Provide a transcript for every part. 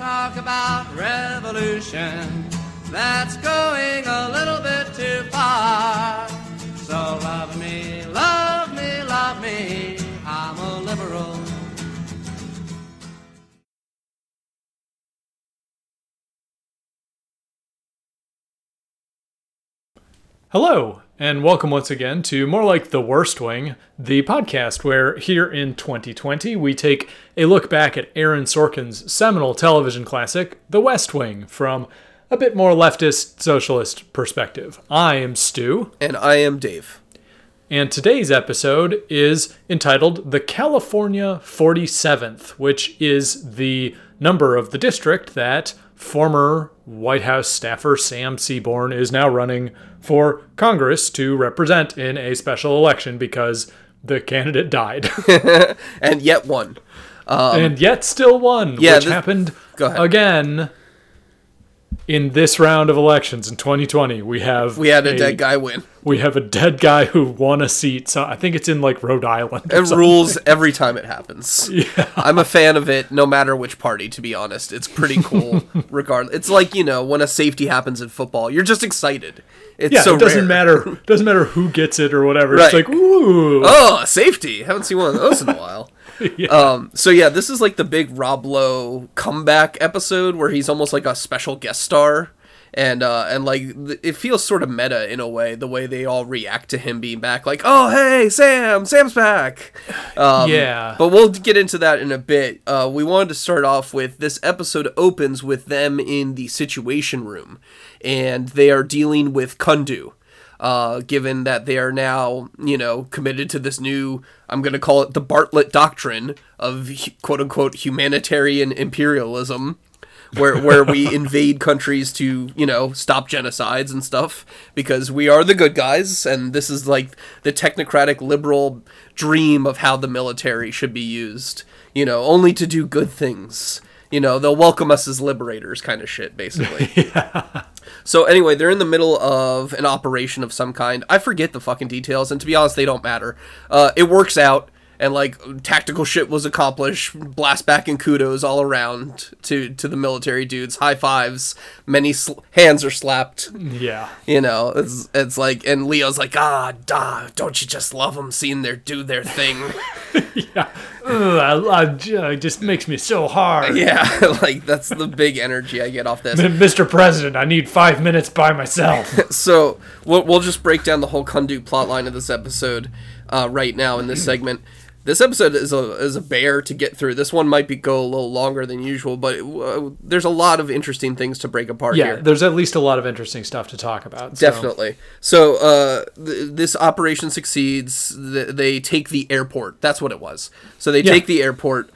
talk about revolution. That's going a little bit too far. So love me, love me, love me. I'm a liberal. Hello, and welcome once again to More Like the Worst Wing, the podcast where here in 2020 we take a look back at Aaron Sorkin's seminal television classic, The West Wing, from a bit more leftist socialist perspective. I am Stu, And I am Dave. and today's episode is entitled The California 47th, which is the number of the district that former White House staffer Sam Seaborn is now running for Congress to represent in a special election because the candidate died. And yet won. Um, and yet still won, yeah, which this- happened again in this round of elections in 2020. We have We had a dead guy win. we have a dead guy who won a seat. So I think it's in like Rhode Island. It something. rules every time it happens. Yeah. I'm a fan of it no matter which party, to be honest. It's pretty cool regardless. It's like, you know, when a safety happens in football, you're just excited. It's Yeah, so it doesn't rare. matter. Doesn't matter who gets it or whatever. Right. It's like ooh, Oh, safety. Haven't seen one of those in a while. Um, so yeah, this is like the big Rob Lowe comeback episode where he's almost like a special guest star. And uh, and like it feels sort of meta in a way, the way they all react to him being back. Like, oh hey, Sam, Sam's back. Um, Yeah. but we'll get into that in a bit. Uh, we wanted to start off with this episode opens with them in the Situation Room, and they are dealing with Kundu. Uh, given that they are now, you know, committed to this new, I'm going to call it the Bartlett Doctrine of quote unquote humanitarian imperialism, where where we invade countries to you know stop genocides and stuff because we are the good guys and this is like the technocratic liberal dream of how the military should be used you know only to do good things. You know they'll welcome us as liberators kind of shit basically so anyway, they're in the middle of an operation of some kind. I forget the fucking details, and to be honest, they don't matter. Uh, it works out, and like tactical shit was accomplished. Blast back and kudos all around to to the military dudes. High fives. Many sl- hands are slapped. yeah. You know, it's it's like, and Leo's like, ah, da, don't you just love them seeing their do their thing? Ugh, I, I it just makes me so hard. yeah, like that's the big energy I get off this. Mr. President, I need five minutes by myself. so we'll, we'll just break down the whole Kundu plotline of this episode uh, right now in this segment. This episode is a is a bear to get through. This one might be go a little longer than usual, but uh, there's a lot of interesting things to break apart yeah, here. there's at least a lot of interesting stuff to talk about. so- Definitely. So uh, th- this operation succeeds. Th- they take the airport. That's what it was. So they Yeah. take the airport.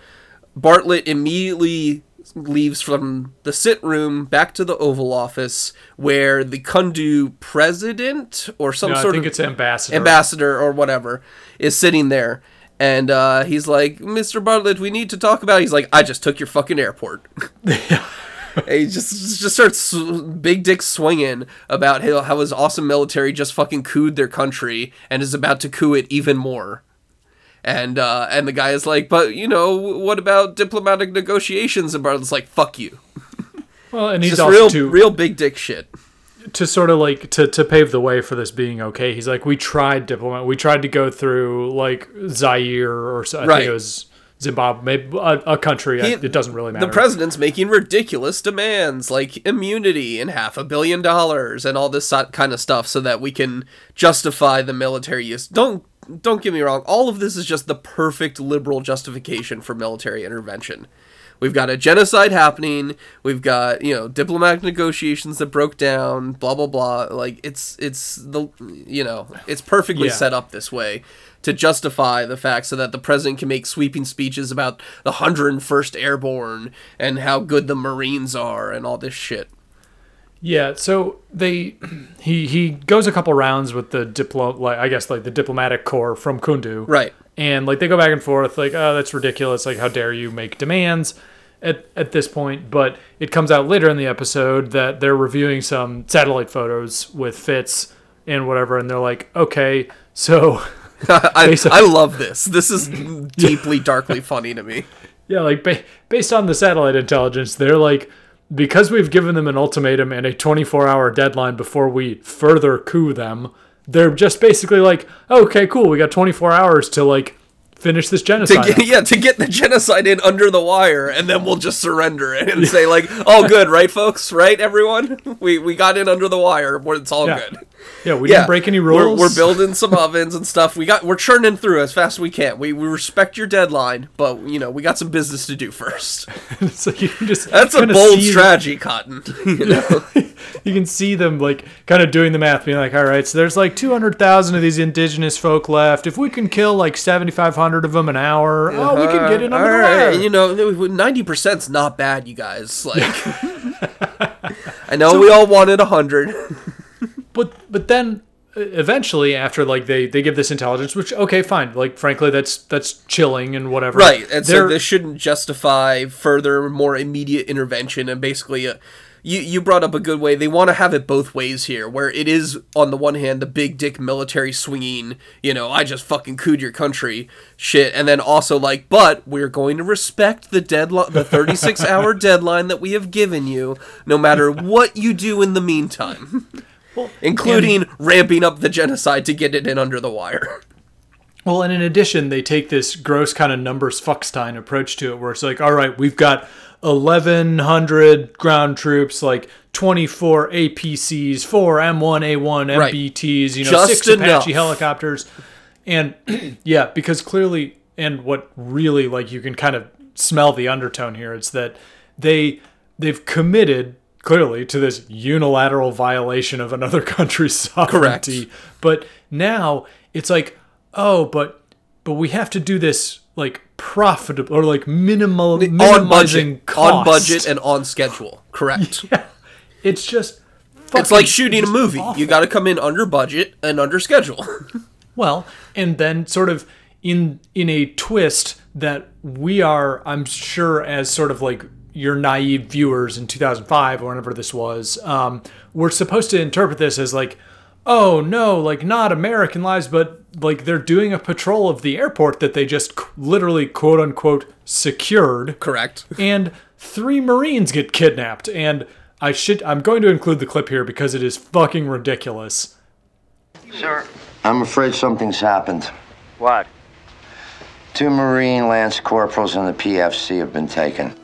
Bartlett immediately leaves from the sit room back to the Oval Office, where the Kundu president or some No, sort of ambassador. ambassador or whatever is sitting there. And uh, he's like, Mr. Bartlett, we need to talk about. He's like, I just took your fucking airport. He just just starts big dick swinging about how, how his awesome military just fucking cooed their country and is about to coup it even more. And uh, and the guy is like, but you know, what about diplomatic negotiations? And Bartlett's like, fuck you. well, and he's Just real to, real big dick shit. To sort of like to, to pave the way for this being okay. He's like, we tried diplomat. We tried to go through like Zaire or I Right. think it was Zimbabwe, maybe a, a country. He- it doesn't really matter. The president's making ridiculous demands like immunity and half a billion dollars and all this kind of stuff so that we can justify the military use. Don't don't get me wrong, all of this is just the perfect liberal justification for military intervention. We've got a genocide happening. We've got you know diplomatic negotiations that broke down. Blah blah blah. Like it's it's the you know it's perfectly Yeah. set up this way to justify the fact so that the president can make sweeping speeches about the 101st Airborne and how good the Marines are and all this shit. Yeah, so they he he goes a couple rounds with the diplo like I guess like the diplomatic corps from Kundu. Right. And like they go back and forth like oh that's ridiculous like how dare you make demands at at this point but it comes out later in the episode that they're reviewing some satellite photos with Fitz and whatever and they're like okay so I, I love this. This is deeply, darkly funny to me. Yeah, like ba- based on the satellite intelligence, they're like because we've given them an ultimatum and a 24-hour deadline before we further coup them. They're just basically like, okay, cool, we got 24 hours to like finish this to genocide. get, yeah, to get the genocide in under the wire, and then we'll just surrender it and say like, "Oh, good, right, folks? Right, everyone? We we got in under the wire. It's all Yeah. good." Yeah, we Yeah, didn't break any we're- rules. We're, building some ovens and stuff. We got we're churning through as fast as we can. We we respect your deadline, but you know we got some business to do first. so you can just That's a bold strategy, Cotton. You know? you can see them like kind of doing the math, being like, all right, so there's like 200,000 of these indigenous folk left. If we can kill like 7,500 of them an hour, oh, we can get uh-huh. in under All the right. You know, ninety percent's not bad, you guys. Like, I know we all wanted hundred. But but then uh, eventually after like they they give this intelligence which okay fine like frankly that's that's chilling and whatever Right, and so They're- this shouldn't justify further, more immediate intervention. And basically, uh, you you brought up a good way. They want to have it both ways here, where it is on the one hand the big dick military swinging, you know, I just fucking cooed your country shit, and then also like, but we're going to respect the deadline, the thirty six hour deadline that we have given you, no matter what you do in the meantime. Including ramping up the genocide to get it in under the wire. Well, and in addition, they take this gross kind of numbers fuckstein approach to it, where it's like, all right, we've got 1,100 ground troops, like 24 APCs, four M1A1 Right. MBTs, you know, Just six Apache helicopters. And yeah, because clearly, and what really, like, you can kind of smell the undertone here, it's that they they've committed clearly to this unilateral violation of another country's sovereignty. Correct. But now it's like, oh, but but we have to do this like profitable or like minimal on budget, cost. on budget, and on schedule. Correct. Yeah. It's just It's like shooting a movie. awful. You got to come in under budget and under schedule. Well, and then sort of in in a twist that we are, I'm sure, as sort of like your naive viewers in 2005 or whenever this was, um, we're supposed to interpret this as like, oh no, like not American lives, but like they're doing a patrol of the airport that they just literally quote unquote secured, Correct. and three Marines get kidnapped. And I should, I'm going to include the clip here because it is fucking ridiculous. Sir, I'm afraid something's happened. What? Two Marine Lance Corporals and the PFC have been taken.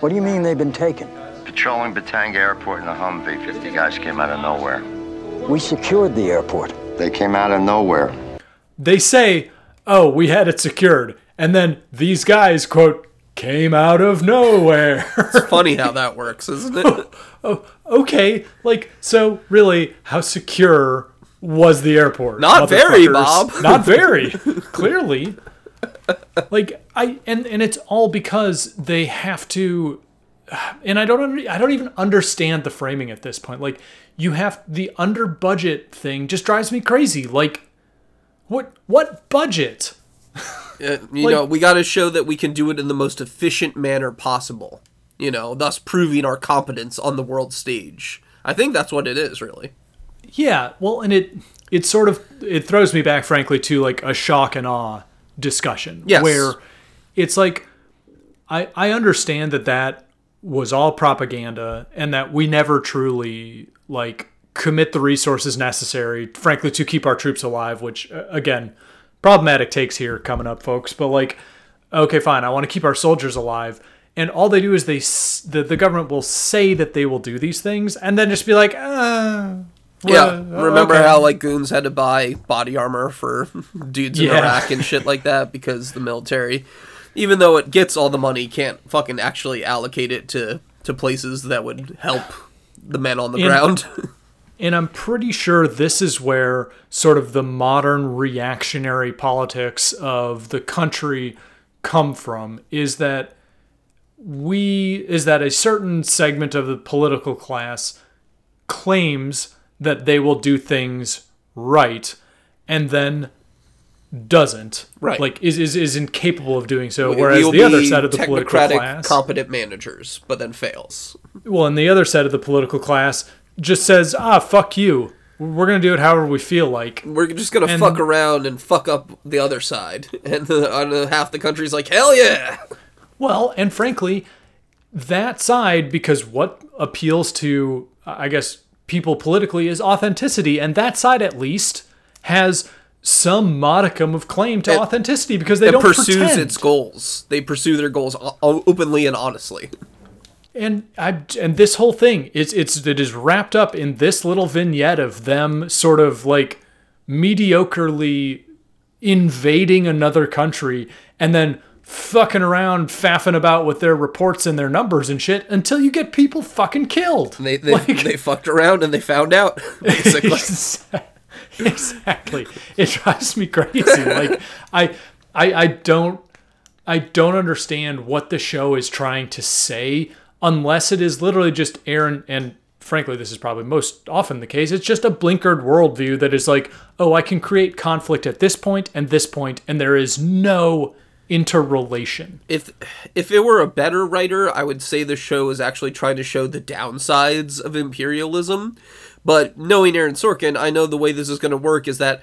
What do you mean they've been taken? Patrolling Batanga Airport in a Humvee. 50 guys came out of nowhere. We secured the airport. They came out of nowhere. they say, "Oh, we had it secured," and then these guys quote came out of nowhere. It's funny how that works, isn't it? Oh, oh, okay, like so, really, how secure was the airport? Not very. Bob. Not very. Clearly, like I and and it's all because they have to. And I don't under, I don't even understand the framing at this point. Like you have the under budget thing just drives me crazy. Like what what budget? Uh, you Like- know, we got to show that we can do it in the most efficient manner possible. You know, thus proving our competence on the world stage. I think that's what it is, really. Yeah, well, and it it sort of it throws me back, frankly, to like a shock and awe discussion, Yes. where it's like I I understand that that was all propaganda and that we never truly like commit the resources necessary, frankly, to keep our troops alive. Which uh, again, problematic takes here coming up, folks. But like, okay, fine, I want to keep our soldiers alive. And all they do is they the, the government will say that they will do these things, and then just be like, uh, Yeah, well, remember okay. how like goons had to buy body armor for dudes in Yeah. Iraq and shit like that because the military, even though it gets all the money, can't fucking actually allocate it to to places that would help the men on the And- ground. And I'm pretty sure this is where sort of the modern reactionary politics of the country come from is that we is that a certain segment of the political class claims that they will do things right and then doesn't Right. like is is, is incapable of doing so whereas the other side of the political class competent managers, but then fails. well, and the other side of the political class just says, "Ah, fuck you. We're gonna do it however we feel like." We're just gonna And- fuck around and fuck up the other side, and the, on the, half the country's like, hell yeah. Well, and frankly, that side, because what appeals to, I guess, people politically is authenticity, and that side at least has some modicum of claim to It- authenticity because they It don't pursues pretend. its goals. They pursue their goals openly and honestly. and I and this whole thing is it's it is wrapped up in this little vignette of them sort of like mediocrely invading another country and then fucking around faffing about with their reports and their numbers and shit until you get people fucking killed. They they, Like- they fucked around and they found out. Basically. exactly. It drives me crazy. Like I, I, I don't, I don't understand what the show is trying to say unless it is literally just Aaron and. Frankly, this is probably most often the case. It's just a blinkered worldview that is like, oh, I can create conflict at this point and this point, and there is no interrelation. if if it were a better writer, I would say the show is actually trying to show the downsides of imperialism. But knowing Aaron Sorkin, I know the way this is going to work is that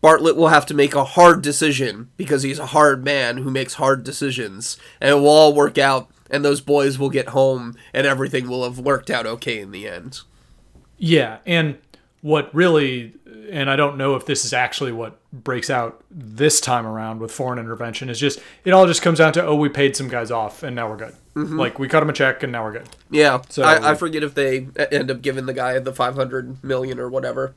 Bartlett will have to make a hard decision because he's a hard man who makes hard decisions, and it will all work out, and those boys will get home, and everything will have worked out okay in the end. Yeah, and what really, and I don't know if this is actually what breaks out this time around with foreign intervention, is just it all just comes down to oh, we paid some guys off and now we're good. Mm-hmm. Like we cut them a check and now we're good. Yeah, So- I, I forget if they end up giving the guy the 500 million or whatever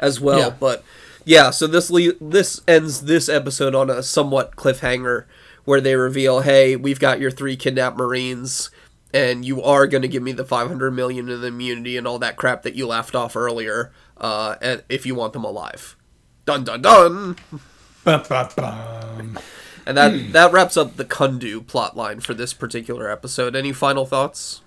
as well. Yeah. But yeah, so this le- this ends this episode on a somewhat cliffhanger where they reveal, "Hey, we've got your three kidnapped Marines." And you are going to give me the 500 million in immunity and all that crap that you laughed off earlier, uh, and if you want them alive. Dun dun dun! Bum, bum, bum. And that that wraps up the Kundu plotline for this particular episode. Any final thoughts?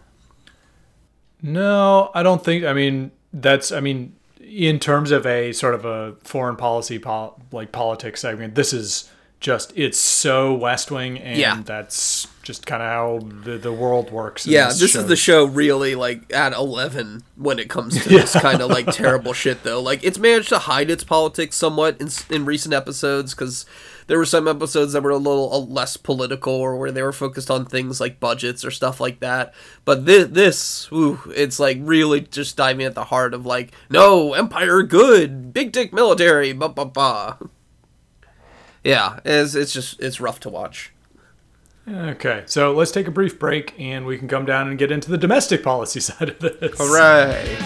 No, I don't think. I mean, that's. I mean, in terms of a sort of a foreign policy, pol- like politics segment, this is just it's so West Wing, and Yeah. that's just kind of how the, the world works. Yeah, this is the show really like at 11 when it comes to this kind of like terrible shit though. Like it's managed to hide its politics somewhat in, in recent episodes cuz there were some episodes that were a little uh, less political or where they were focused on things like budgets or stuff like that. But this this ooh, it's like really just diving at the heart of like no, empire good, big dick military, ba ba ba. Yeah, it's it's just it's rough to watch. Okay, so let's take a brief break, and we can come down and get into the domestic policy side of this. Hooray.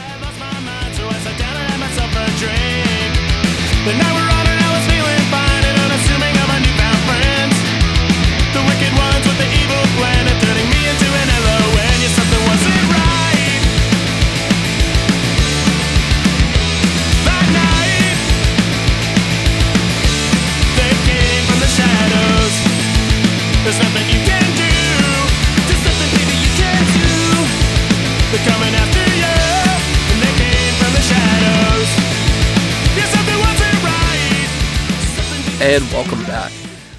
And welcome back.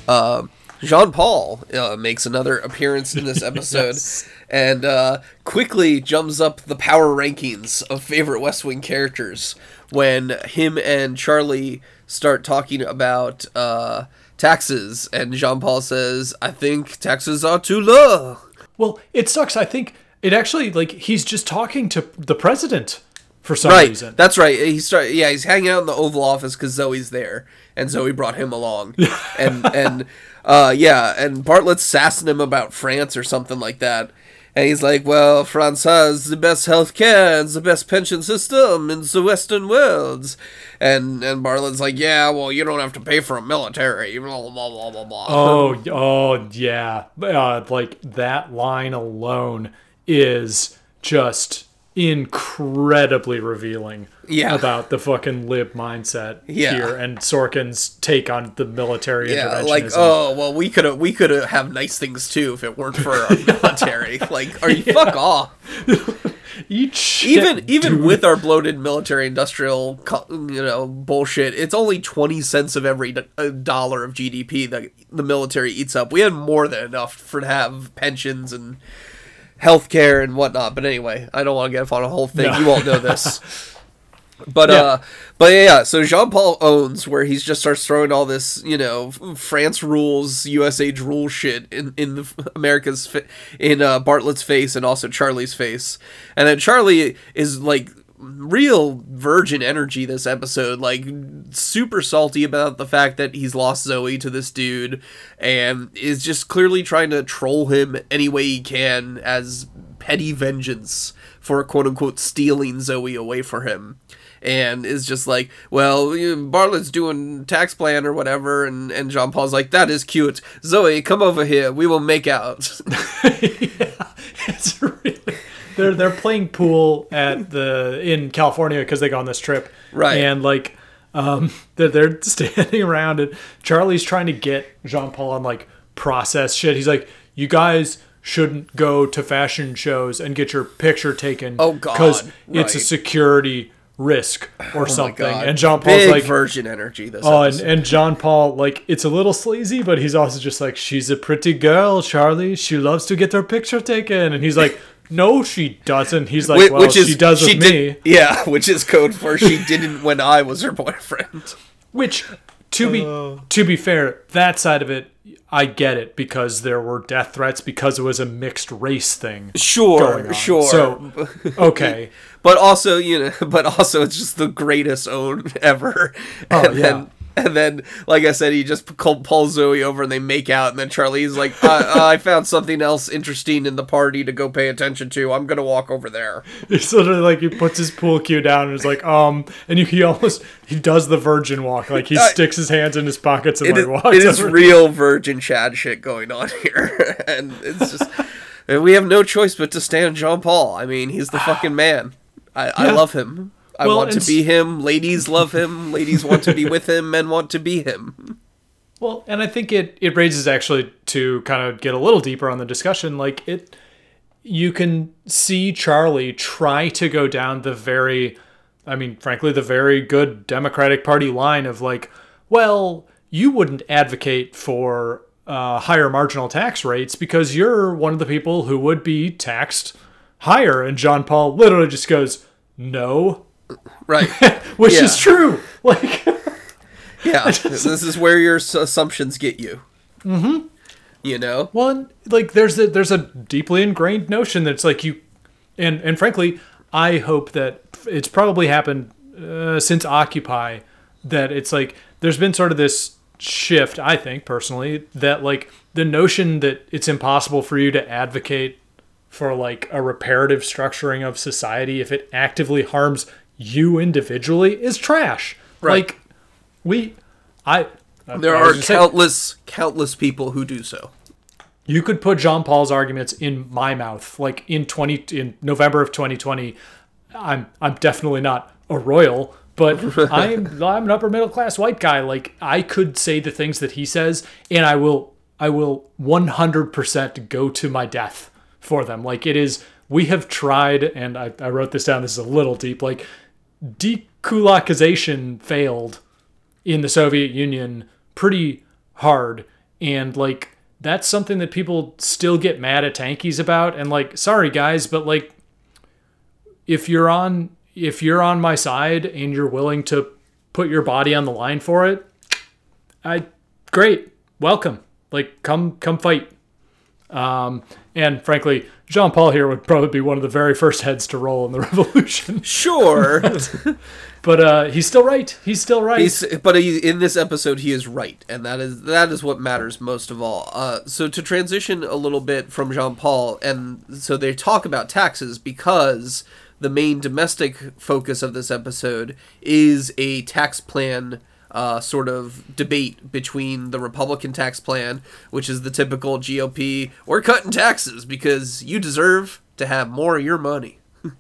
Uh, Jean Paul uh, makes another appearance in this episode Yes. and uh, quickly jumps up the power rankings of favorite West Wing characters when him and Charlie start talking about uh, taxes. And Jean Paul says, I think taxes are too low. Well, it sucks. I think it actually like he's just talking to the president for some Right, reason. that's right. He start, yeah, he's hanging out in the Oval Office because Zoe's there, and Zoe brought him along, and and uh, yeah, and Bartlett's sassing him about France or something like that, and he's like, "Well, France has the best health care and the best pension system in the Western world," and and Bartlett's like, "Yeah, well, you don't have to pay for a military." Blah blah blah blah blah. oh, oh yeah. Uh, like that line alone is just incredibly revealing Yeah. about the fucking lib mindset Yeah. here and Sorkin's take on the military Yeah, interventionism. like oh well, we could have we could have nice things too if it weren't for our military. like, are you fuck off? Eat shit, even even dude. with our bloated military industrial you know bullshit it's only 20 cents of every uh, dollar of gdp that the military eats up we had more than enough for to have pensions and healthcare and whatnot but anyway i don't want to get off on a whole thing No. you all know this But Yeah. uh, but yeah, so Jean Paul owns where he just starts throwing all this, you know, France rules, USA rule shit in in the America's in uh, Bartlett's face and also Charlie's face, and then Charlie is like real virgin energy this episode like super salty about the fact that he's lost zoe to this dude and is just clearly trying to troll him any way he can as petty vengeance for quote unquote stealing zoe away for him and is just like, well, Bartlett's doing tax plan or whatever, and and Jean Paul's like, that is cute. Zoe, come over here. We will make out. yeah, it's really they're they're playing pool at the in California because they go on this trip, Right. And like, um, they're, they're standing around and Charlie's trying to get Jean Paul on like process shit. He's like, you guys shouldn't go to fashion shows and get your picture taken. Oh, God, because it's a right. Oh, security risk or something. And Jean Paul's Big like, virgin energy. This Oh, and, and Jean Paul, like, it's a little sleazy, but he's also just like, she's a pretty girl, Charlie. She loves to get her picture taken. And he's like, no, she doesn't. He's like, Whi- well, she does with she me. yeah, which is code for she didn't when I was her boyfriend. Which, to be oh. to be fair, that side of it, I get it because there were death threats because it was a mixed race thing. Sure, going on. sure. So, okay. but also, you know, but also it's just the greatest own ever. Oh, and yeah. then and then, like I said, he just called Paul Zoe over and they make out. And then Charlie's like, I, I found something else interesting in the party to go pay attention to. I'm gonna walk over there. It's literally like he puts his pool cue down and is like, um, and he, he almost he does the virgin walk, like he sticks his hands in his pockets and It like is, walks. it is real Virgin Chad shit going on here, and it's just and we have no choice but to stand Jean Paul. I mean, he's the fucking man. I, I love him. I Well, want to be him. Ladies love him. Ladies want to be with him. Men want to be him. Well, and I think it it raises actually to kind of get a little deeper on the discussion. Like it, you can see Charlie try to go down the very, I mean, frankly, the very good Democratic Party line of like, well, you wouldn't advocate for uh, higher marginal tax rates because you're one of the people who would be taxed higher. And Jean Paul literally just goes, no, Right. which Yeah. is true. Like. Yeah. this is where your assumptions get you. Mm-hmm. You know? Well, like there's a, there's a deeply ingrained notion that it's like you, and and frankly, I hope that it's probably happened uh, since Occupy that it's like there's been sort of this shift. I think personally that like the notion that it's impossible for you to advocate for like a reparative structuring of society if it actively harms you individually is trash. Right. Like we, I. There I are gonna say- countless, countless people who do so. you could put Jean Paul's arguments in my mouth, like in twenty in November of 2020. I'm I'm definitely not a royal, but I'm I'm an upper middle class white guy. Like I could say the things that he says, and I will I will 100% go to my death for them. Like it is. We have tried, and I, I wrote this down. This is a little deep. Like dekulakization failed in the Soviet Union pretty hard. And like that's something that people still get mad at tankies about and like sorry guys but like if you're on if you're on my side and you're willing to put your body on the line for it I great welcome. Like come come fight. Um and frankly Jean Paul here would probably be one of the very first heads to roll in the revolution Sure. but uh he's still right he's still right He's, but he, in this episode, he is right, and that is that is what matters most of all. Uh, so to transition a little bit from Jean Paul, and so they talk about taxes because the main domestic focus of this episode is a tax plan. Uh, sort of debate between the Republican tax plan, which is the typical GOP, we're cutting taxes because you deserve to have more of your money.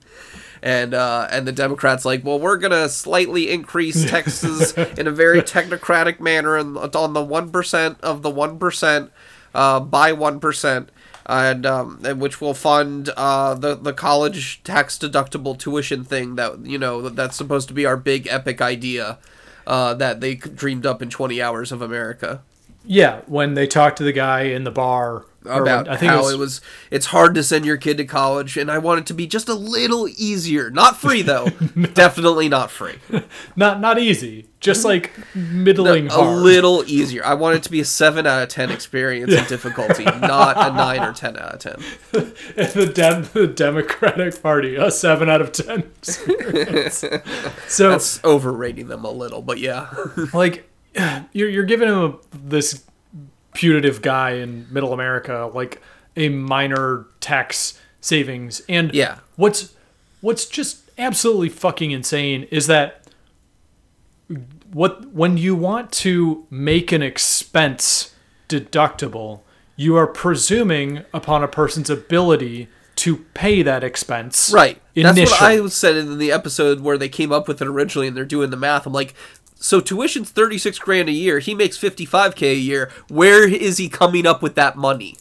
And uh, and the Democrats like, well, we're gonna slightly increase taxes in a very technocratic manner on, on the one percent of the one percent uh, by one percent, and um, and which will fund uh, the the college tax deductible tuition thing that you know that's supposed to be our big epic idea uh, that they dreamed up in twenty hours of America. Yeah, when they talk to the guy in the bar about how it was- it was it's hard to send your kid to college and I want it to be just a little easier. Not free though. Definitely not free. Not not easy, just like middling a hard. little easier. I want it to be a 7 out of 10 experience in difficulty, not a 9 or 10 out of 10. the, Dem- the Democratic Party, a seven out of ten. experience. so That's overrating them a little, but yeah. like you're you're giving him a, this putative guy in middle America like a minor tax savings and Yeah. what's what's just absolutely fucking insane is that what when you want to make an expense deductible you are presuming upon a person's ability to pay that expense Right. That's what I said in the episode where they came up with it originally and they're doing the math. I'm like, so tuition's 36 grand a year. He makes 55k a year. Where is he coming up with that money?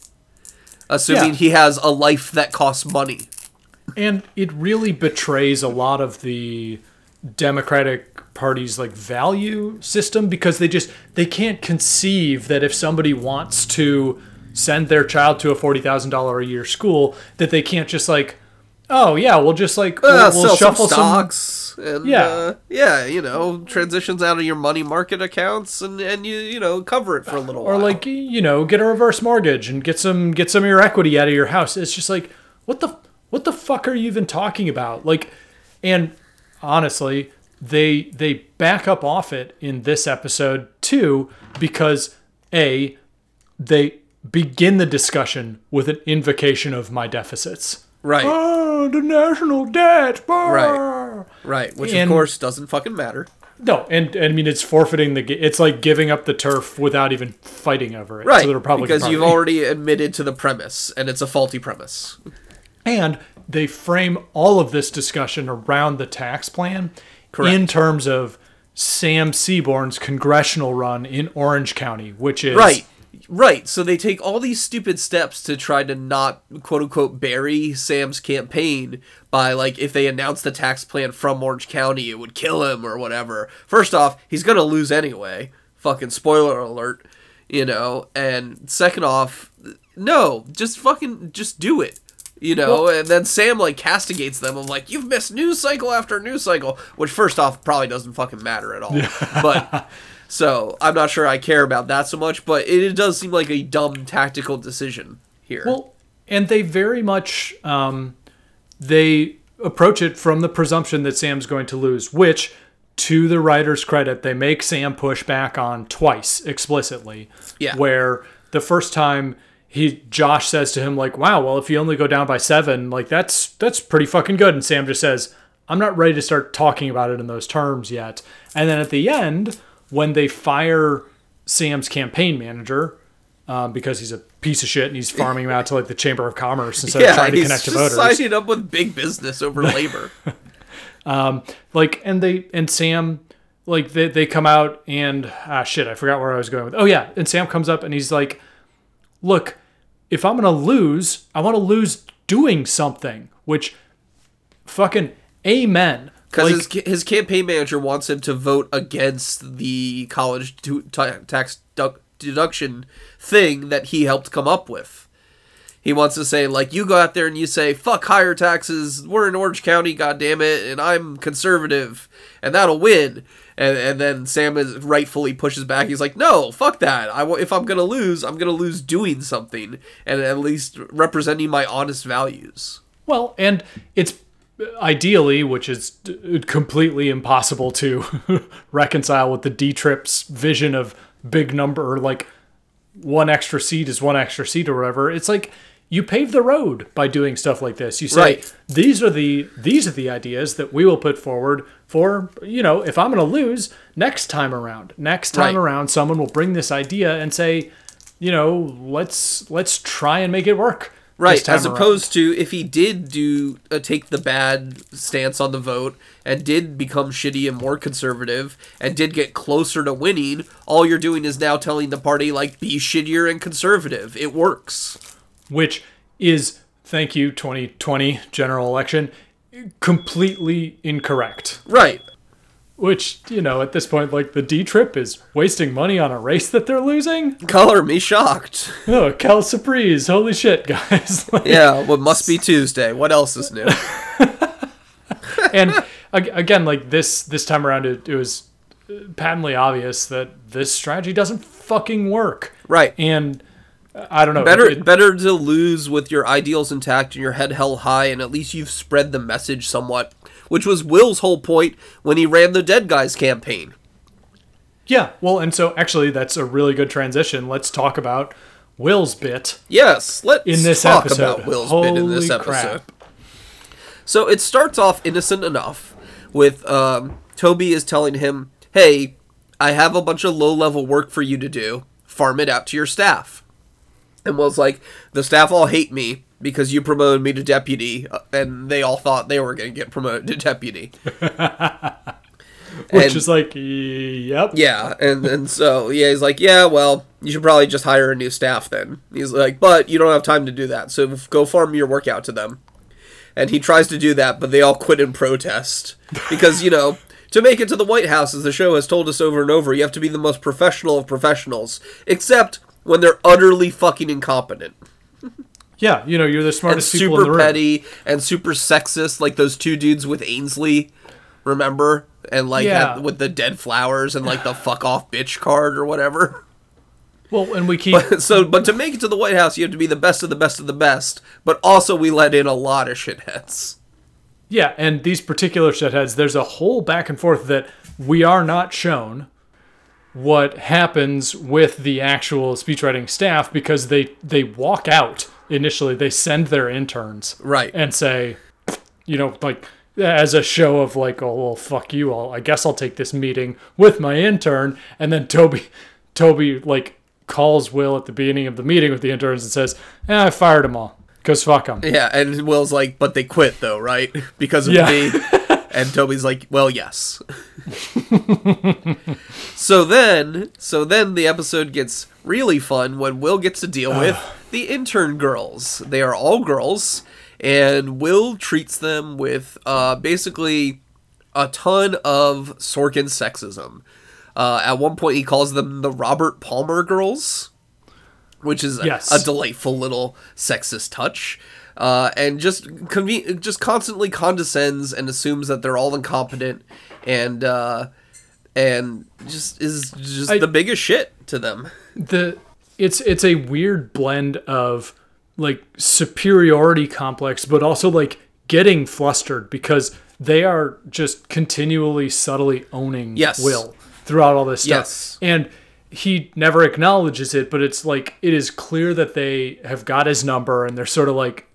Assuming Yeah. he has a life that costs money. and it really betrays a lot of the democratic party's like value system because they just they can't conceive that if somebody wants to send their child to a $40,000 a year school that they can't just like oh yeah we'll just like we'll, Uh, we'll sell shuffle some some stocks and Yeah. uh, yeah, you know, transitions out of your money market accounts and and you you know cover it for a little while. or while. like you know get a reverse mortgage and get some get some of your equity out of your house it's just like what the what the fuck are you even talking about like and honestly they they back up off it in this episode too because a they begin the discussion with an invocation of my deficits right, oh the national debt Right. right, which and- of course doesn't fucking matter. no and, and i mean it's forfeiting the it's like giving up the turf without even fighting over it Right, to the republican because you've already admitted to the premise, and it's a faulty premise. And they frame all of this discussion around the tax plan Correct. in terms of Sam Seaborn's congressional run in Orange County, which is Right. Right. So they take all these stupid steps to try to not quote unquote bury Sam's campaign by like if they announce the tax plan from Orange County it would kill him or whatever. First off, he's gonna lose anyway. Fucking spoiler alert. You know, and second off, no, just fucking just do it. You know, and then Sam like castigates them of like, you've missed news cycle after news cycle, which first off probably doesn't fucking matter at all. But so I'm not sure I care about that so much, but it, it does seem like a dumb tactical decision here. Well, and they very much um, they approach it from the presumption that Sam's going to lose, which, to the writer's credit, they make Sam push back on twice explicitly. Yeah. Where the first time he Josh says to him like, "Wow, well if you only go down by seven, like that's that's pretty fucking good," and Sam just says, "I'm not ready to start talking about it in those terms yet." And then at the end, when they fire Sam's campaign manager. Um, because he's a piece of shit and he's farming him out to like the Chamber of Commerce instead of trying to connect to voters. signing up with big business over labor. like and they and sam like they, they come out and ah shit i forgot where i was going with oh yeah and sam comes up and he's like look if i'm gonna lose i want to lose doing something which fucking amen Because like, his, his campaign manager wants him to vote against the college tu- ta- tax du- deduction thing that he helped come up with. He wants to say, like, you go out there and you say, fuck higher taxes, we're in Orange County, goddammit, and I'm conservative, and that'll win. And, and then Sam is rightfully pushes back. He's like, no, fuck that. I, if I'm going to lose, I'm going to lose doing something, and at least representing my honest values. Well, and it's ideally, which is d- completely impossible to reconcile with the D Trip's vision of big number, like one extra seat is one extra seat or whatever. It's like you pave the road by doing stuff like this. You say Right. these are the these are the ideas that we will put forward for you know if I'm going to lose next time around. Next time Right. around, someone will bring this idea and say, you know, let's let's try and make it work. Right, as around. opposed to if he did do uh, take the bad stance on the vote and did become shitty and more conservative and did get closer to winning, all you're doing is now telling the party like be shittier and conservative. It works. which is thank you 2020 general election completely incorrect Right. Which you know at this point like the D trip is wasting money on a race that they're losing. Color me shocked. Oh, Cal Surprise! Holy shit, guys! Like, Yeah, what must be Tuesday? What else is new? and again, like this this time around, it, it was patently obvious that this strategy doesn't fucking work. Right. And I don't know. Better it- better to lose with your ideals intact and your head held high, and at least you've spread the message somewhat, which was Will's whole point when he ran the Dead Guys campaign. yeah. Well, and so actually, that's a really good transition. Let's talk about Will's bit. Yes, let's In this talk episode. about Will's bit in this episode. crap. So it starts off innocent enough with um, Toby is telling him, "Hey, I have a bunch of low-level work for you to do. Farm it out to your staff." And was like, "The staff all hate me because you promoted me to deputy, uh, and they all thought they were going to get promoted to deputy." Which And- is like, yep. Yeah, and and so yeah, he's like, yeah, well, you should probably just hire a new staff then. He's like, but you don't have time to do that, so go farm your work out to them. And he tries to do that, but they all quit in protest because you know. To make it to the White House, as the show has told us over and over, you have to be the most professional of professionals, except when they're utterly fucking incompetent Yeah, you know, you're the and smartest people in the super room. petty and super sexist, like those two dudes with Ainsley. Remember? And like Yeah. had- with the dead flowers and like the fuck off bitch card or whatever. Well, and we keep so, but to make it to the White House, you have to be the best of the best of the best. But also, we let in a lot of shitheads. Yeah, and these particular shitheads, there's a whole back and forth that we are not shown what happens with the actual speechwriting staff because they they walk out initially. They send their interns Right. and say, you know, like as a show of like, oh well, fuck you all. I guess I'll take this meeting with my intern. And then Toby, Toby like calls Will at the beginning of the meeting with the interns and says, eh, I fired them all because fuck them. Yeah, and Will's like, but they quit though, right? Because of Yeah. me. And Toby's like, well, yes. so then, so then the episode gets really fun when Will gets to deal with the intern girls. They are all girls, and Will treats them with uh, basically a ton of Sorkin sexism. Uh, at one point, he calls them the Robert Palmer girls which is a- a, delightful little sexist touch. Uh, and just conven- just constantly condescends and assumes that they're all incompetent and uh, and just is just I- the biggest shit to them. the it's it's a weird blend of like superiority complex but also like getting flustered because they are just continually subtly owning Yes. will throughout all this stuff Yes. and he never acknowledges it but it's like it is clear that they have got his number and they're sort of like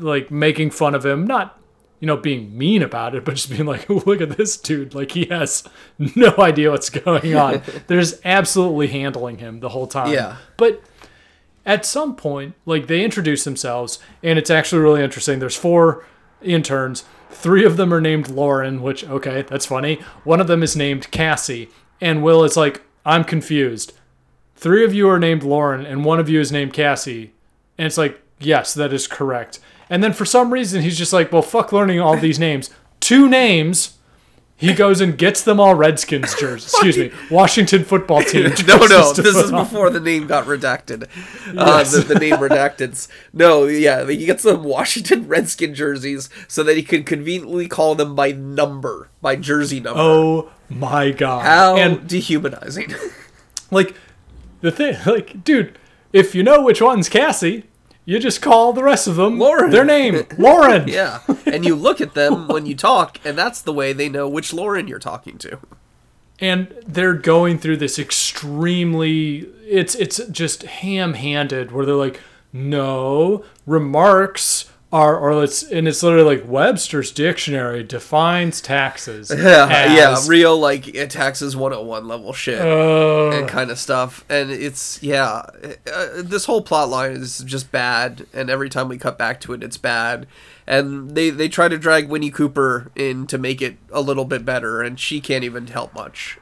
like making fun of him not you know being mean about it but just being like look at this dude like he has no idea what's going on they're just absolutely handling him the whole time Yeah. but at some point, like they introduce themselves, and it's actually really interesting. There's four interns. Three of them are named Lauren, which okay, that's funny. One of them is named Cassie, and Will is like, I'm confused. Three of you are named Lauren, and one of you is named Cassie, and it's like, yes, that is correct. And then for some reason, he's just like, well, fuck learning all these names. Two names. He goes and gets them all Redskins jerseys. Excuse me, Washington football team. No, no, this is on. before the name got redacted. Uh, the, the name redacted. No, yeah, he gets them Washington Redskin jerseys so that he can conveniently call them by number, by jersey number. Oh my god. How And dehumanizing. like the thing like dude, if you know which one's Cassie, you just call the rest of them Lauren. their name. Lauren. yeah, and you look at them when you talk, and that's the way they know which Lauren you're talking to. And they're going through this extremely it's it's just ham-handed where they're like no remarks are or it's and it's literally like Webster's dictionary defines taxes. Yeah, yeah, real like it taxes 101 level shit Uh, and kind of stuff. And it's yeah, uh, this whole plot line is just bad. And every time we cut back to it, it's bad. And they they try to drag Winnie Cooper in to make it a little bit better, and she can't even help much.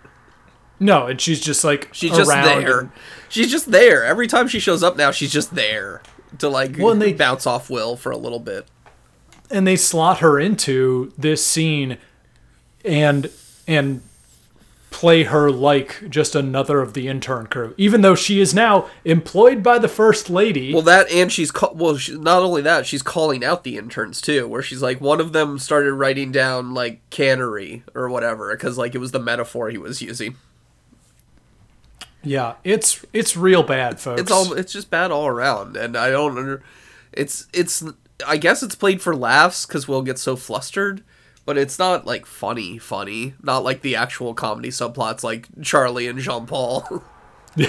no, and she's just like She's just around there. and- She's just there. Every time she shows up now, she's just there to like Well, they- bounce off Will for a little bit. and they slot her into this scene and and play her like just another of the intern crew, even though she is now employed by the first lady. Well, that and she's ca- well, she, not only that, she's calling out the interns too. Where she's like, one of them started writing down like cannery or whatever because like it was the metaphor he was using. Yeah, it's it's real bad, folks. It's all it's just bad all around, and I don't under. It's it's I guess it's played for laughs because we'll get so flustered, but it's not like funny funny. Not like the actual comedy subplots like Charlie and Jean Paul.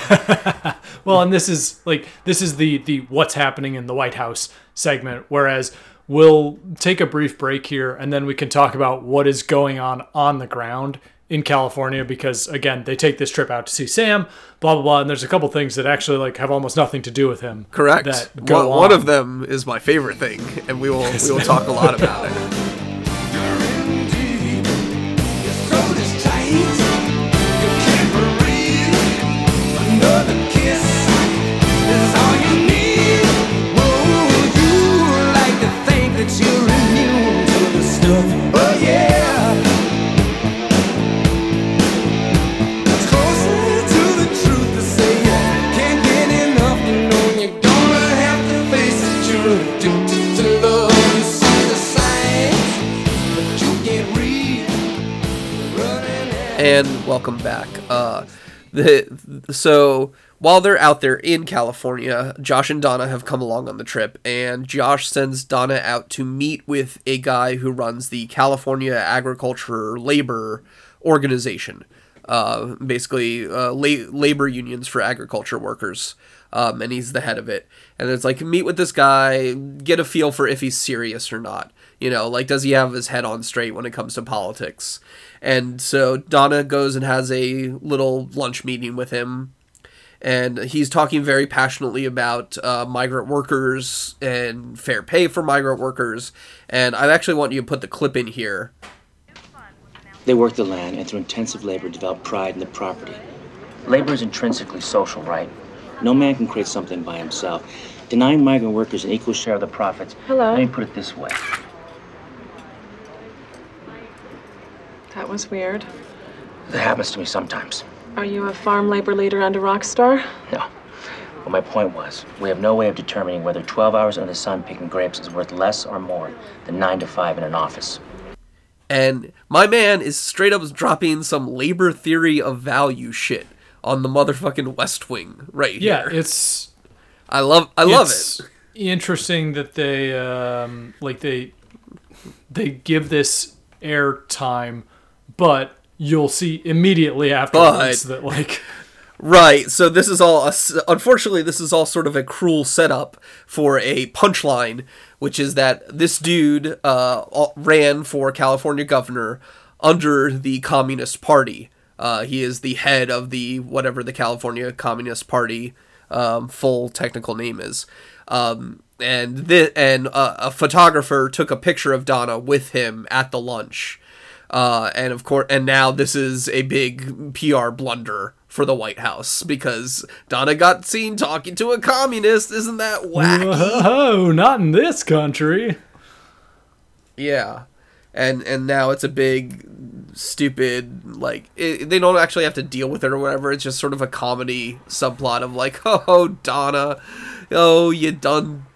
Well, and this is like this is the the what's happening in the White House segment, whereas we'll take a brief break here and then we can talk about what is going on on the ground in California because again, they take this trip out to see Sam, blah blah blah, and there's a couple things that actually like have almost nothing to do with him. Correct. That go one, one of them is my favorite thing, and we will we will talk a lot about it. And welcome back. Uh, the so while they're out there in California, Josh and Donna have come along on the trip, and Josh sends Donna out to meet with a guy who runs the California Agriculture Labor Organization, uh, basically uh, la- labor unions for agriculture workers. Um, and he's the head of it. And it's like meet with this guy, get a feel for if he's serious or not. You know, like does he have his head on straight when it comes to politics? And so Donna goes and has a little lunch meeting with him. And he's talking very passionately about uh, migrant workers and fair pay for migrant workers. And I actually want you to put the clip in here. They work the land and through intensive labor develop pride in the property. Labor is intrinsically social, right? No man can create something by himself. Denying migrant workers an equal share of the profits. Hello. Let me put it this way. That was weird. That happens to me sometimes. Are you a farm labor leader and a rock star? No. But my point was, we have no way of determining whether 12 hours under the sun picking grapes is worth less or more than 9 to 5 in an office. And my man is straight up dropping some labor theory of value shit on the motherfucking West Wing right Yeah, here. Yeah, it's I love I love it's it. Interesting that they um, like they they give this air time, but you'll see immediately afterwards But- that like Right. So this is all a unfortunately this is all sort of a cruel setup for a punchline, which is that this dude uh, ran for California governor under the Communist Party. Uh, he is the head of the whatever the California Communist Party um, full technical name is. Um, and th- and uh, a photographer took a picture of Donna with him at the lunch. Uh, and of course, and now this is a big PR blunder for the White House because Donna got seen talking to a communist. Isn't that wacky? not in this country. yeah, and and now it's a big stupid like it, they don't actually have to deal with it or whatever. It's just sort of a comedy subplot of like, oh Donna, oh you done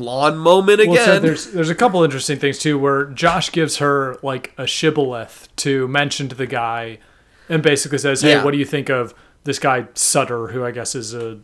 blonde moment again. Well, so there's there's a couple interesting things too, where Josh gives her like a shibboleth to mention to the guy, and basically says, "Hey, Yeah. what do you think of this guy Sutter, who I guess is a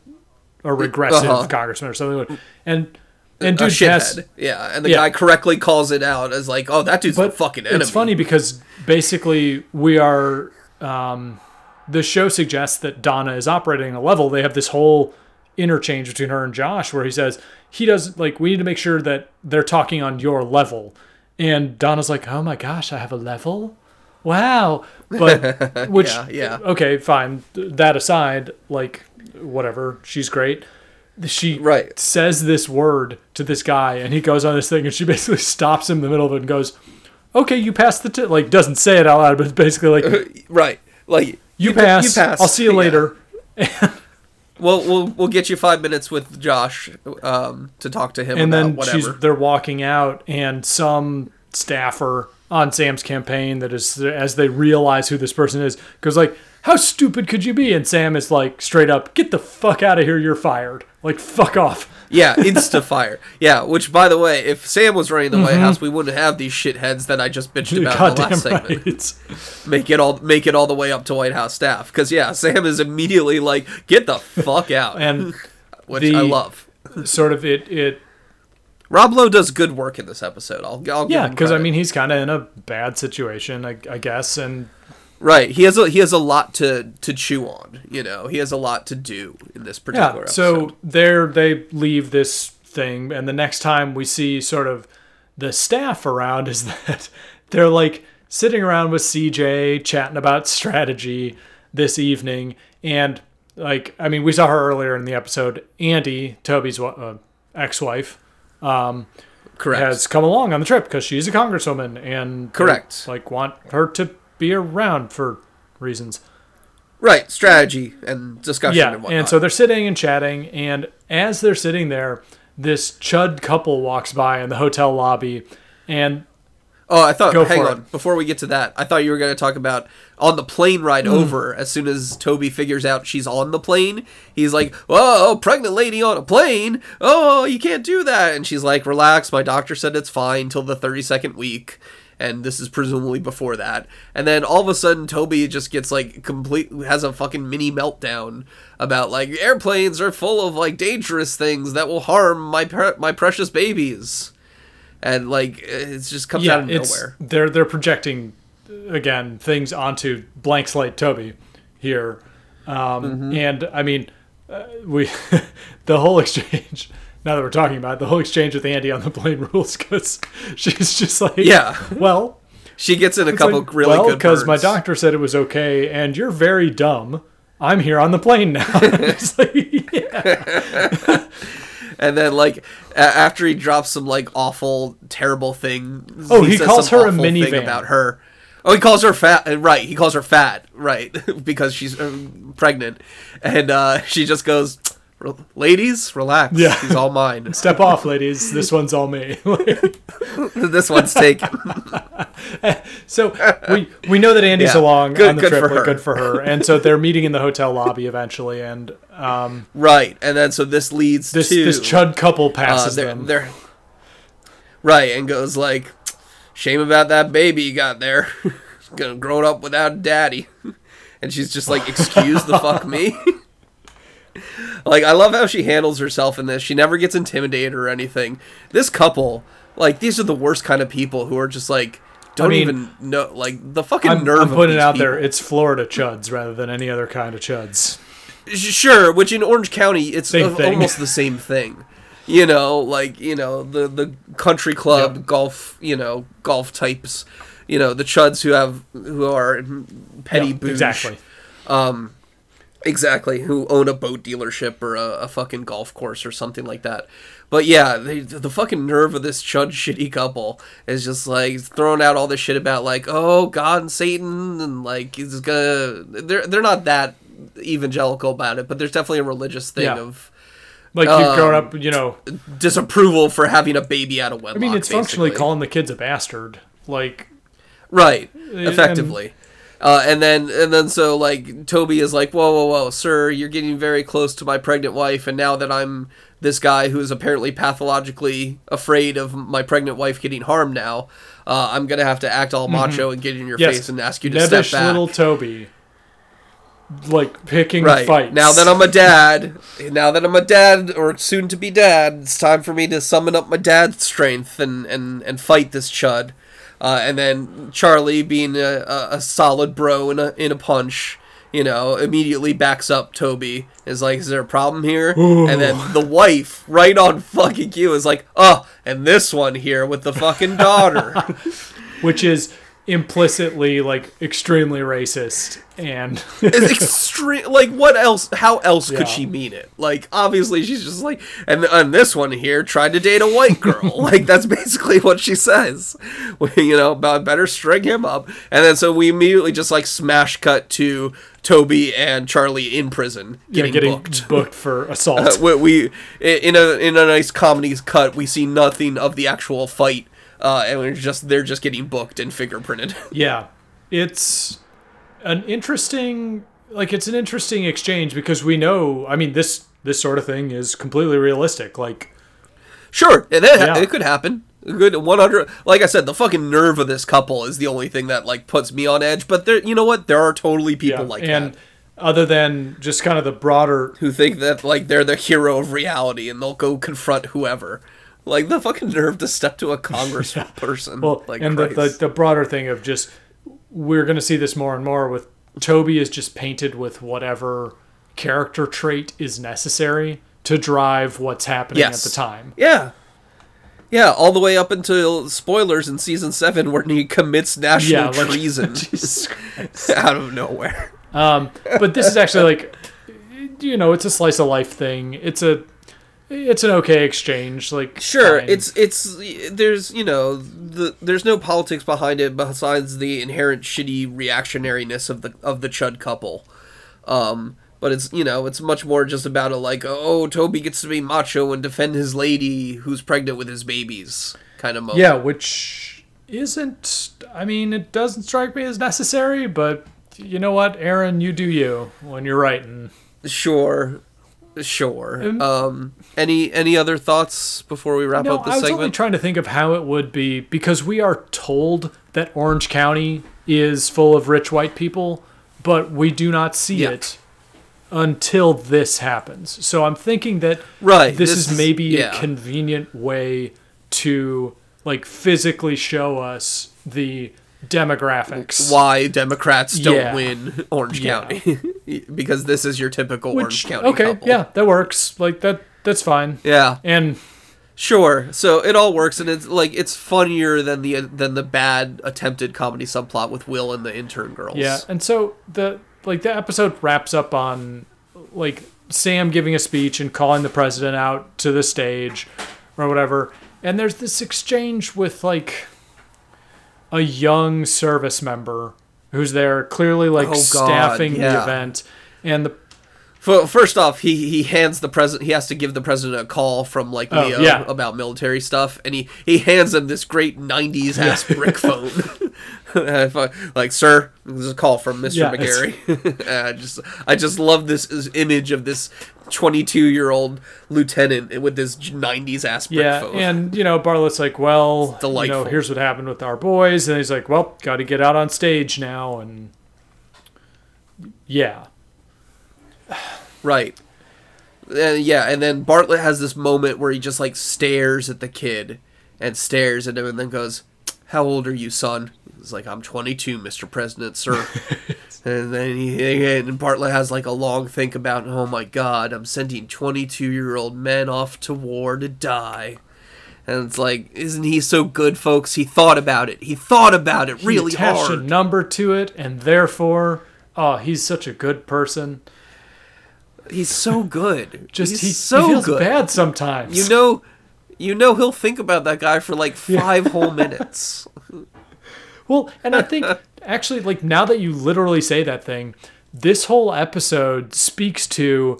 a regressive Uh-huh. congressman or something?" And and dude has yeah, and the Yeah. guy correctly calls it out as like, oh that dude's a fucking enemy. It's funny because basically we are. Um, the show suggests that Donna is operating a level. They have this whole interchange between her and Josh where he says he does like we need to make sure that they're talking on your level, and Donna's like, oh my gosh, I have a level. Wow, but which Yeah, yeah. okay, fine. That aside, like whatever, she's great. She Right. says this word to this guy, and he goes on this thing, and she basically stops him in the middle of it and goes, "Okay, you passed the t-, like." Doesn't say it out loud, but it's basically like, right, like "You, pa- pass. You pass. I'll see you Yeah. later." We'll we'll we'll get you five minutes with Josh um, to talk to him And about then whatever. she's they're walking out, and some staffer on Sam's campaign that is as they realize who this person is goes like how stupid could you be and Sam is like straight up get the fuck out of here you're fired like fuck off Yeah, insta fire. Yeah, which by the way, if Sam was running the Mm-hmm. White House, we wouldn't have these shitheads that I just bitched about in the last segment. right Make it all make it all the way up to White House staff. Because yeah, Sam is immediately like, "Get the fuck out," and which the- I love. sort of it it Rob Lowe does good work in this episode. I'll, I'll yeah because I mean he's kind of in a bad situation I, I guess and right. He has a he has a lot to to chew on. You know, he has a lot to do in this particular Yeah. episode. So there they leave this thing, and the next time we see sort of the staff around is that they're like sitting around with CJ chatting about strategy this evening, and like I mean we saw her earlier in the episode. Andy, Toby's uh, ex-wife, correct. has come along on the trip because she's a congresswoman, and Correct. like want her to be around for reasons. right. Strategy and discussion. Yeah, and, whatnot. and so they're sitting and chatting, and as they're sitting there, this chud couple walks by in the hotel lobby, and Oh, I thought. Hang on. it. Before we get to that, I thought you were going to talk about on the plane ride Hmm. over. As soon as Toby figures out she's on the plane, he's like, "Whoa, pregnant lady on a plane! Oh, you can't do that!" And she's like, "Relax, my doctor said it's fine till the thirty second week." And this is presumably before that. And then all of a sudden, Toby just gets like complete has a fucking mini meltdown about like airplanes are full of like dangerous things that will harm my pre- my precious babies. And like it just comes out yeah, of it's nowhere. they're they're projecting again things onto blank slate Toby here, um, Mm-hmm. and I mean uh, we the whole exchange. Now that we're talking about it, the whole exchange with Andy on the plane rules because she's just like, Yeah. well, She gets in a couple like, really well, good because my doctor said it was okay, and you're very dumb. I'm here on the plane now. Like. And then like after he drops some like awful, terrible thing. Oh, he says calls her a minivan. about her. Oh, he calls her fat. uh, Right, he calls her fat. Right, because she's um, pregnant, and uh, she just goes, "Re- "Ladies, relax. Yeah. he's all mine. Step off, ladies. This one's all me. this one's taken." so we we know that Andy's Yeah. along Good- on the good trip. for her. Good for her. And so they're meeting in the hotel lobby eventually, and um, right, and then so this leads this to this chud couple uh, passes they're, them. they're right and goes like, "Shame about that baby you got there. Gonna grow up without daddy." And she's just like, "Excuse the fuck me." Like I love how she handles herself in this. She never gets intimidated or anything. This couple, like these are the worst kind of people who are just like don't mean, even know like the fucking I'm, nerve I'm putting it out there. It's Florida chuds rather than any other kind of chuds. Sure, which in Orange County it's a- almost the same thing. You know, like you know the the country club Yep. golf, you know, golf types. You know, the chuds who have who are petty booze. exactly. Um, Exactly, who own a boat dealership or a, a fucking golf course or something like that. But yeah, they, the fucking nerve of this chud shitty couple is just like throwing out all this shit about like, oh God and Satan and like he's gonna. They're they're not that evangelical about it, but there's definitely a religious thing Yeah. of Like you've grown Um, up, you know. disapproval for having a baby out of wedlock. I mean, it's functionally calling the kids a bastard. Like, right and- effectively uh, and then and then so like toby is like whoa whoa whoa sir you're getting very close to my pregnant wife and now that i'm this guy who's apparently pathologically afraid of my pregnant wife getting harmed now uh, i'm gonna have to act all macho and get in your Mm-hmm. yes, face and ask you to nebbish step back little Toby, like picking right fights. now that i'm a dad now that i'm a dad or soon to be dad it's time for me to summon up my dad's strength and and and fight this chud uh, and then charlie being a, a, solid bro in a in a punch you know immediately backs up toby is like is there a problem here? And then the wife right on fucking cue is like oh and this one here with the fucking daughter. Which is implicitly like extremely racist and is extreme. Like, what else? How else Yeah. could she mean it? Like, obviously, she's just like, and and this one here tried to date a white girl. like, that's basically what she says. you know, about better string him up. And then so we immediately just like smash cut to Toby and Charlie in prison yeah, getting, getting booked. booked for assault. Uh, we, we in a in a nice comedy cut, we see nothing of the actual fight uh, and we're just they're just getting booked and fingerprinted. Yeah. It's an interesting like it's an interesting exchange because we know I mean this this sort of thing is completely realistic. Like Sure, it, it, Yeah. it could happen. Good 100 like I said the fucking nerve of this couple is the only thing that like puts me on edge, but there you know what? There are totally people yeah. like and that other than just kind of the broader who think that like they're the hero of reality and they'll go confront whoever. Like the fucking nerve to step to a congressperson. well like and the, the the broader thing of just we're going to see this more and more with Toby is just painted with whatever character trait is necessary to drive what's happening Yes. at the time. Yeah. Yeah, all the way up until spoilers in season seven, where he commits national Yeah, like- treason out of nowhere. Um, but this is actually like, you know, it's a slice of life thing. It's a, it's an okay exchange. Like, Sure, fine. it's it's there's you know the there's no politics behind it besides the inherent shitty reactionariness of the of the Chud couple. Um, but it's you know it's much more just about a like oh Toby gets to be macho and defend his lady who's pregnant with his babies kind of moment. yeah, which isn't. I mean, it doesn't strike me as necessary, but you know what, Aaron, you do you when you're writing. Sure. Sure. Um any any other thoughts before we wrap No, up this I was only trying to think of how it would be because we are told that Orange County is full of rich white people, but we do not see Yeah. it until this happens. So I'm thinking that Right, this, this is is- maybe yeah. a convenient way to like physically show us the demographics. Why Democrats don't Yeah. win Orange Yeah. County. because this is your typical Orange County okay, couple. yeah, that works. Like that that's fine. Yeah. And Sure. So it all works, and it's like it's funnier than the than the bad attempted comedy subplot with Will and the intern girls. Yeah, and so the like the episode wraps up on like Sam giving a speech and calling the president out to the stage or whatever. And there's this exchange with like a young service member who's there clearly like Oh, God, staffing the event. And the F- First off, he he hands the president. He has to give the president a call from like Oh, Leo yeah. about military stuff, and he he hands him this great '90s ass brick phone. I- like, sir, this is a call from Mr. Yeah, McGarry. I just I just love this is- image of this 22 year old lieutenant with this '90s ass brick yeah, phone. and you know Bartlet's like, well, you know, here's what happened with our boys, and he's like, well, got to get out on stage now, and yeah, Right. Yeah, and then Bartlet has this moment where he just like stares at the kid and stares at him and then goes, How old are you, son? He's like, I'm 22, Mr. President, sir. and then he, and Bartlet has like a long think about, Oh my god, I'm sending 22 year old men off to war to die. And it's like, isn't he so good, folks? He thought about it. He thought about it he really attached a number to it, and therefore, oh, he's such a good person. He's so good. Just He's he, so he feels good. bad sometimes. You know, you know he'll think about that guy for like five whole minutes. Well, and I think actually, like now that you literally say that thing, this whole episode speaks to,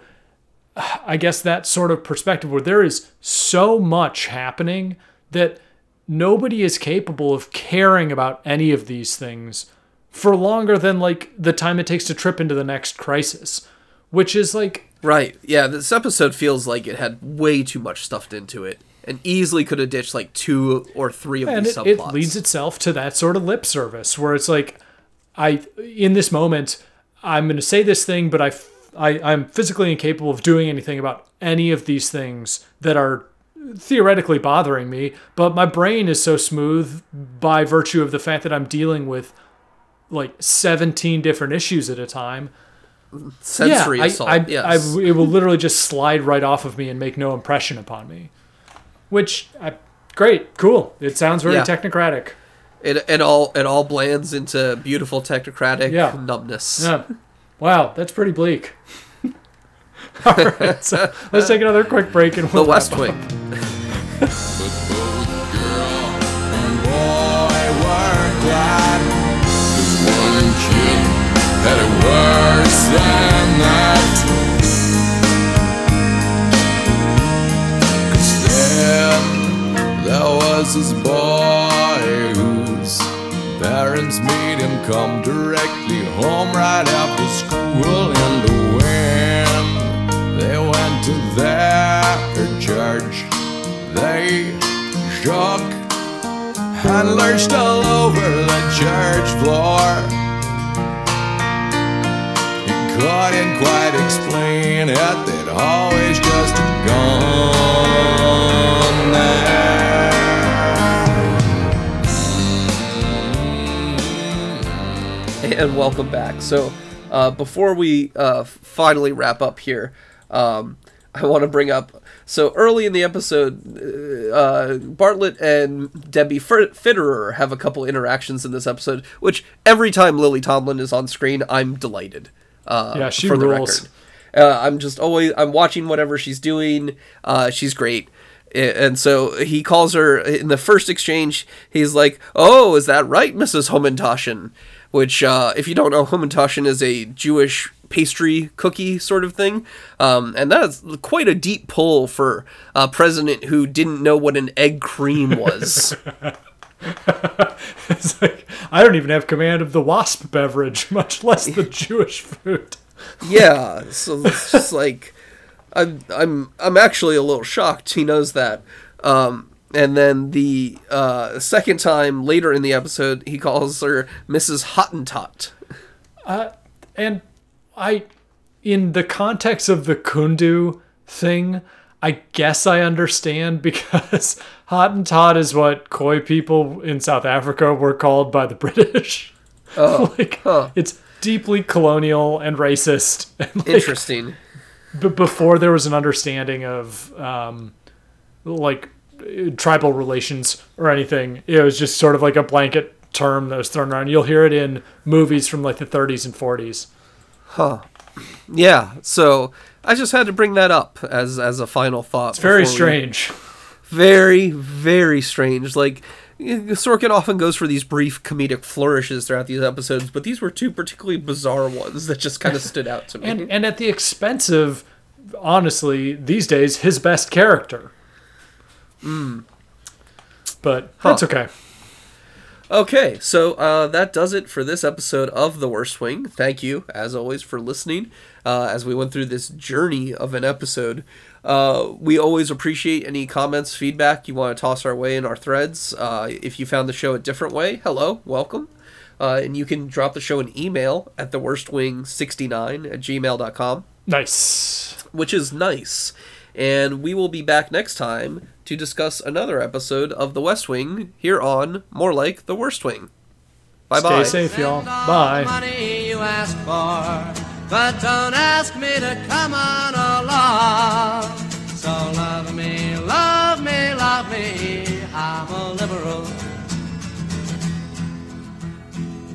I guess, that sort of perspective where there is so much happening that nobody is capable of caring about any of these things for longer than like the time it takes to trip into the next crisis, which is like Right. Yeah, this episode feels like it had way too much stuffed into it and easily could have ditched like two or three of and these it, it subplots. leads itself to that sort of lip service where it's like i in this moment i'm going to say this thing but I. I, I'm physically incapable of doing anything about any of these things that are theoretically bothering me but my brain is so smooth by virtue of the fact that i'm dealing with like 17 different issues at a time Sensory yeah, I- assault. I, yes. I, it will literally just slide right off of me and make no impression upon me which I, great cool it sounds very Yeah. technocratic it, it all it all blends into beautiful technocratic Yeah. numbness. Yeah. Wow, that's pretty bleak. All right, so let's take another quick break and The we'll West wrap up. Wing. this boy whose Parents made him come directly home right after school in the wind. They went to their church. They shook and lurched all over the church floor. Couldn't quite explain it, they'd always just gone there. and welcome back. So, uh, before we uh, finally wrap up here, um, I want to bring up. So early in the episode, uh, Bartlet and Debbie Fiderer have a couple interactions in this episode. Which every time Lily Tomlin is on screen, I'm delighted. Uh, Yeah, she for the rules. record. Uh, I'm just always I'm watching whatever she's doing. Uh, she's great. And so he calls her in the first exchange. He's like, "Oh, is that right, Mrs. Hamantaschen?" Which, uh, if you don't know, Hamantaschen is a Jewish pastry cookie sort of thing, um, and that is quite a deep pull for a president who didn't know what an egg cream was. It's like I don't even have command of the wasp beverage, much less the Jewish food. yeah, so it's just like I'm I'm I'm actually a little shocked he knows that. Um and then the uh second time later in the episode he calls her Mrs. Hottentot. And I, in the context of the Kundu thing, I guess I understand because Hottentot is what Khoi people in South Africa were called by the British. Oh, like, it's deeply colonial and racist. And like, Interesting. b- before there was an understanding of um, like tribal relations or anything, it was just sort of like a blanket term that was thrown around. You'll hear it in movies from like the 30s and 40s. Huh. Yeah, so I just had to bring that up as as a final thought. It's very before we- strange. Very very strange like Sorkin often goes for these brief comedic flourishes throughout these episodes, but these were two particularly bizarre ones that just kind of stood out to me. and and at the expense of honestly these days his best character but that's okay Okay, so uh, that does it for this episode of The Worst Wing. Thank you, as always, for listening uh, as we went through this journey of an episode. Uh, we always appreciate any comments, feedback you want to toss our way in our threads. Uh, if you found the show a different way, hello, welcome. Uh, and you can drop the show an email at theworstwing69 at gmail.com nice which is nice. And we will be back next time to discuss another episode of The West Wing here on More Like The Worst Wing. Bye bye. stay safe y'all Spend all bye but don't ask me to come on along.